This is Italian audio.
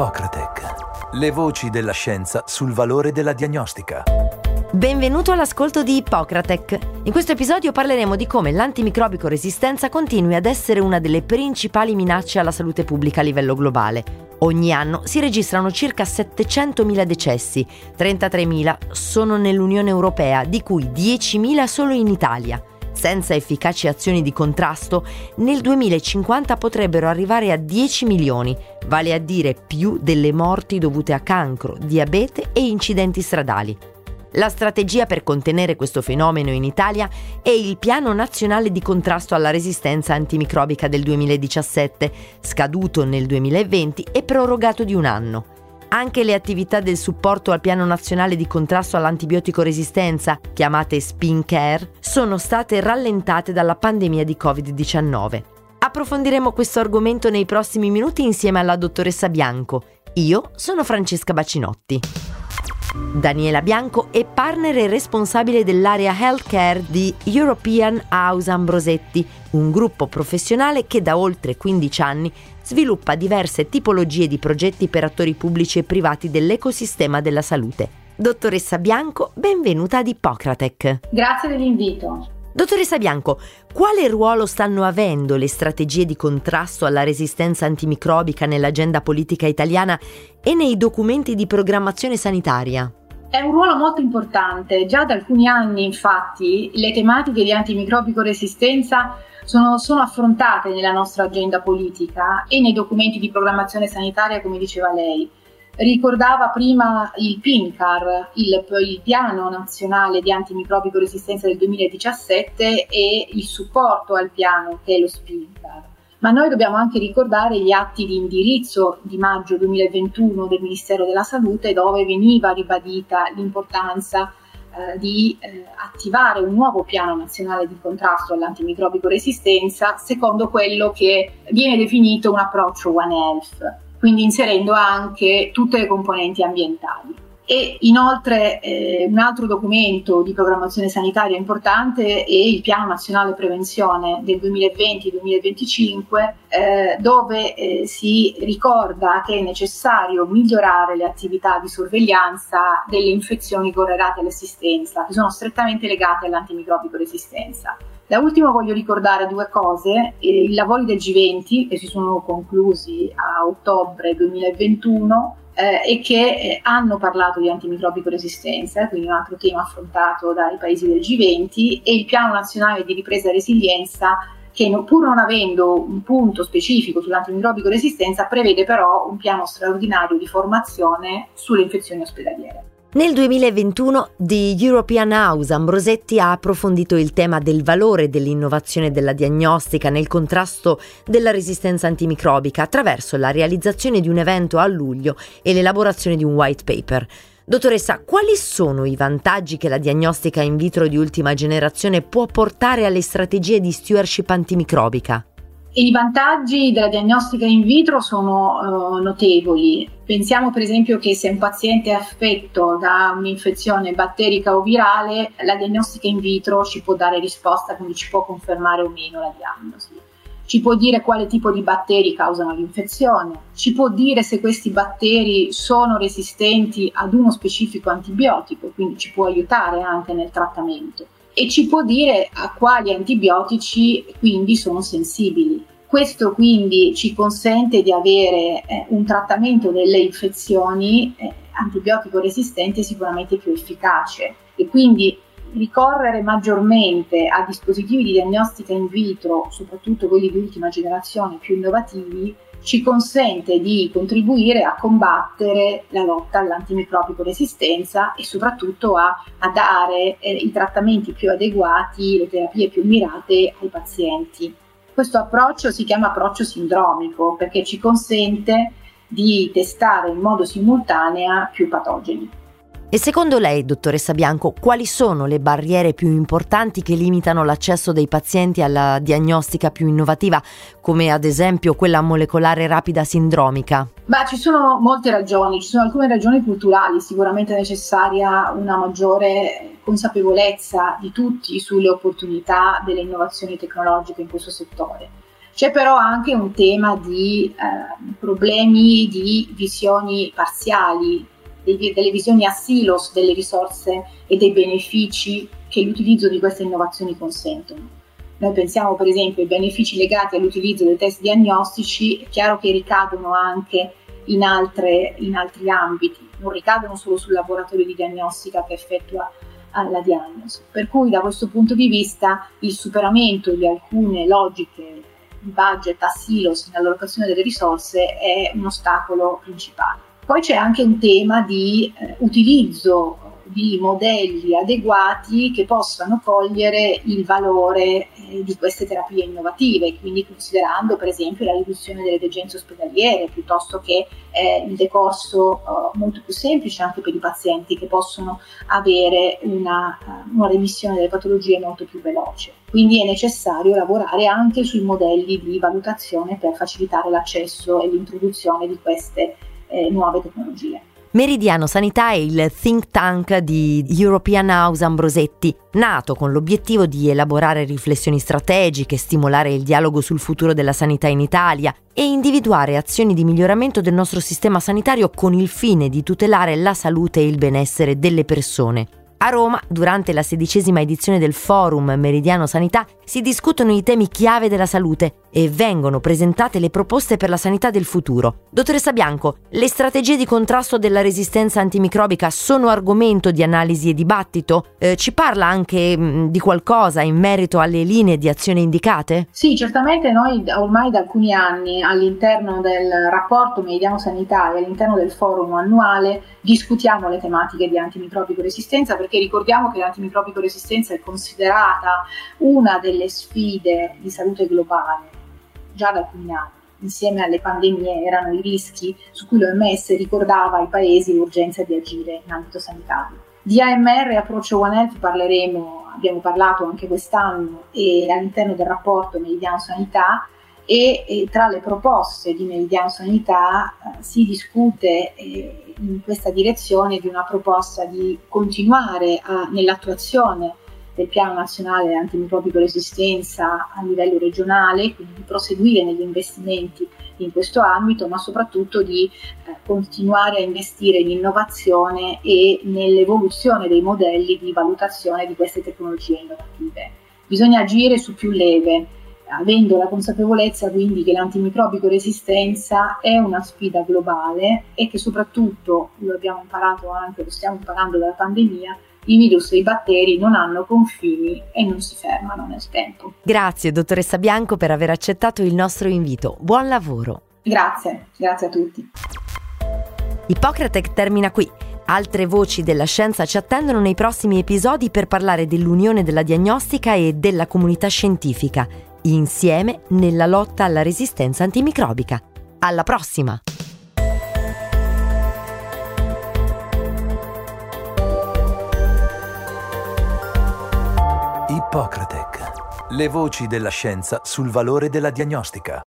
Ippocratec. Le voci della scienza sul valore della diagnostica. Benvenuto all'ascolto di Ippocratec. In questo episodio parleremo di come l'antimicrobico resistenza continui ad essere una delle principali minacce alla salute pubblica a livello globale. Ogni anno si registrano circa 700.000 decessi, 33.000 sono nell'Unione Europea, di cui 10.000 solo in Italia senza efficaci azioni di contrasto, nel 2050 potrebbero arrivare a 10 milioni, vale a dire più delle morti dovute a cancro, diabete e incidenti stradali. La strategia per contenere questo fenomeno in Italia è il Piano Nazionale di Contrasto alla Resistenza Antimicrobica del 2017, scaduto nel 2020 e prorogato di un anno. Anche le attività del supporto al piano nazionale di contrasto all'antibiotico resistenza, chiamate Spin Care, sono state rallentate dalla pandemia di Covid-19. Approfondiremo questo argomento nei prossimi minuti insieme alla dottoressa Bianco. Io sono Francesca Bacinotti. Daniela Bianco è partner e responsabile dell'area healthcare di European House Ambrosetti, un gruppo professionale che da oltre 15 anni sviluppa diverse tipologie di progetti per attori pubblici e privati dell'ecosistema della salute. Dottoressa Bianco, benvenuta ad Ippocratec. Grazie dell'invito. Dottoressa Bianco, quale ruolo stanno avendo le strategie di contrasto alla resistenza antimicrobica nell'agenda politica italiana e nei documenti di programmazione sanitaria? È un ruolo molto importante. Già da alcuni anni, infatti, le tematiche di antimicrobico resistenza sono, sono, affrontate nella nostra agenda politica e nei documenti di programmazione sanitaria, come diceva lei. Ricordava prima il PINCAR, il, il piano nazionale di antimicrobico resistenza del 2017 e il supporto al piano che è lo SPINCAR. Ma noi dobbiamo anche ricordare gli atti di indirizzo di maggio 2021 del Ministero della Salute dove veniva ribadita l'importanza eh, di eh, attivare un nuovo piano nazionale di contrasto all'antimicrobico resistenza secondo quello che viene definito un approccio One Health quindi inserendo anche tutte le componenti ambientali. E inoltre eh, un altro documento di programmazione sanitaria importante è il Piano Nazionale Prevenzione del 2020-2025, eh, dove eh, si ricorda che è necessario migliorare le attività di sorveglianza delle infezioni correlate all'assistenza, che sono strettamente legate all'antimicrobico resistenza. Da ultimo voglio ricordare due cose, eh, i lavori del G20 che si sono conclusi a ottobre 2021 eh, e che eh, hanno parlato di antimicrobico resistenza, quindi un altro tema affrontato dai paesi del G20 e il piano nazionale di ripresa e resilienza che pur non avendo un punto specifico sull'antimicrobico resistenza prevede però un piano straordinario di formazione sulle infezioni ospedaliere. Nel 2021 The European House Ambrosetti ha approfondito il tema del valore dell'innovazione della diagnostica nel contrasto della resistenza antimicrobica attraverso la realizzazione di un evento a luglio e l'elaborazione di un white paper. Dottoressa, quali sono i vantaggi che la diagnostica in vitro di ultima generazione può portare alle strategie di stewardship antimicrobica? I vantaggi della diagnostica in vitro sono uh, notevoli. Pensiamo per esempio che se un paziente è affetto da un'infezione batterica o virale, la diagnostica in vitro ci può dare risposta, quindi ci può confermare o meno la diagnosi. Ci può dire quale tipo di batteri causano l'infezione, ci può dire se questi batteri sono resistenti ad uno specifico antibiotico, quindi ci può aiutare anche nel trattamento e ci può dire a quali antibiotici quindi sono sensibili. Questo quindi ci consente di avere eh, un trattamento delle infezioni eh, antibiotico resistente sicuramente più efficace e quindi ricorrere maggiormente a dispositivi di diagnostica in vitro, soprattutto quelli di ultima generazione più innovativi, ci consente di contribuire a combattere la lotta all'antimicrobico resistenza e soprattutto a, a dare eh, i trattamenti più adeguati, le terapie più mirate ai pazienti. Questo approccio si chiama approccio sindromico perché ci consente di testare in modo simultaneo più patogeni. E secondo lei, dottoressa Bianco, quali sono le barriere più importanti che limitano l'accesso dei pazienti alla diagnostica più innovativa, come ad esempio quella molecolare rapida sindromica? Beh, ci sono molte ragioni, ci sono alcune ragioni culturali, sicuramente è necessaria una maggiore consapevolezza di tutti sulle opportunità delle innovazioni tecnologiche in questo settore C'è però anche un tema di eh, problemi di visioni parziali, delle visioni a silos delle risorse e dei benefici che l'utilizzo di queste innovazioni consentono. Noi pensiamo per esempio ai benefici legati all'utilizzo dei test diagnostici, è chiaro che ricadono anche in, altre, in altri ambiti, non ricadono solo sul laboratorio di diagnostica che effettua la diagnosi. Per cui da questo punto di vista il superamento di alcune logiche di budget a silos nell'allocazione delle risorse è un ostacolo principale. Poi c'è anche un tema di eh, utilizzo di modelli adeguati che possano cogliere il valore eh, di queste terapie innovative, quindi considerando per esempio la riduzione delle degenze ospedaliere piuttosto che eh, il decorso eh, molto più semplice anche per i pazienti che possono avere una, uh, una remissione delle patologie molto più veloce. Quindi è necessario lavorare anche sui modelli di valutazione per facilitare l'accesso e l'introduzione di queste eh, nuove tecnologie. Meridiano Sanità è il think tank di European House Ambrosetti, nato con l'obiettivo di elaborare riflessioni strategiche, stimolare il dialogo sul futuro della sanità in Italia e individuare azioni di miglioramento del nostro sistema sanitario con il fine di tutelare la salute e il benessere delle persone. A Roma, durante la sedicesima edizione del Forum Meridiano Sanità, si discutono i temi chiave della salute e vengono presentate le proposte per la sanità del futuro. Dottoressa Bianco, le strategie di contrasto della resistenza antimicrobica sono argomento di analisi e dibattito? Eh, ci parla anche mh, mm, di qualcosa in merito alle linee di azione indicate? Sì, certamente noi ormai da alcuni anni all'interno del rapporto Meridiano Sanità e all'interno del forum annuale discutiamo le tematiche di antimicrobico resistenza perché ricordiamo che l'antimicrobico resistenza è considerata una delle sfide di salute globale già da alcuni anni. Insieme alle pandemie erano i rischi su cui l'OMS ricordava ai paesi l'urgenza di agire in ambito sanitario. Di AMR e Approccio One Health parleremo, abbiamo parlato anche quest'anno e all'interno del rapporto Meridiano Sanità e, e tra le proposte di Meridiano Sanità eh, si discute eh, in questa direzione di una proposta di continuare a, nell'attuazione del Piano Nazionale Antimicrobico Resistenza a livello regionale, quindi di proseguire negli investimenti in questo ambito, ma soprattutto di eh, continuare a investire in innovazione e nell'evoluzione dei modelli di valutazione di queste tecnologie innovative. Bisogna agire su più leve, avendo la consapevolezza quindi che l'antimicrobico resistenza è una sfida globale e che soprattutto, lo abbiamo imparato anche, lo stiamo imparando dalla pandemia, i virus e i batteri non hanno confini e non si fermano nel tempo. Grazie dottoressa Bianco per aver accettato il nostro invito. Buon lavoro. Grazie, grazie a tutti. Ippocratec termina qui. Altre voci della scienza ci attendono nei prossimi episodi per parlare dell'unione della diagnostica e della comunità scientifica, insieme nella lotta alla resistenza antimicrobica. Alla prossima! Ippocratec. Le voci della scienza sul valore della diagnostica.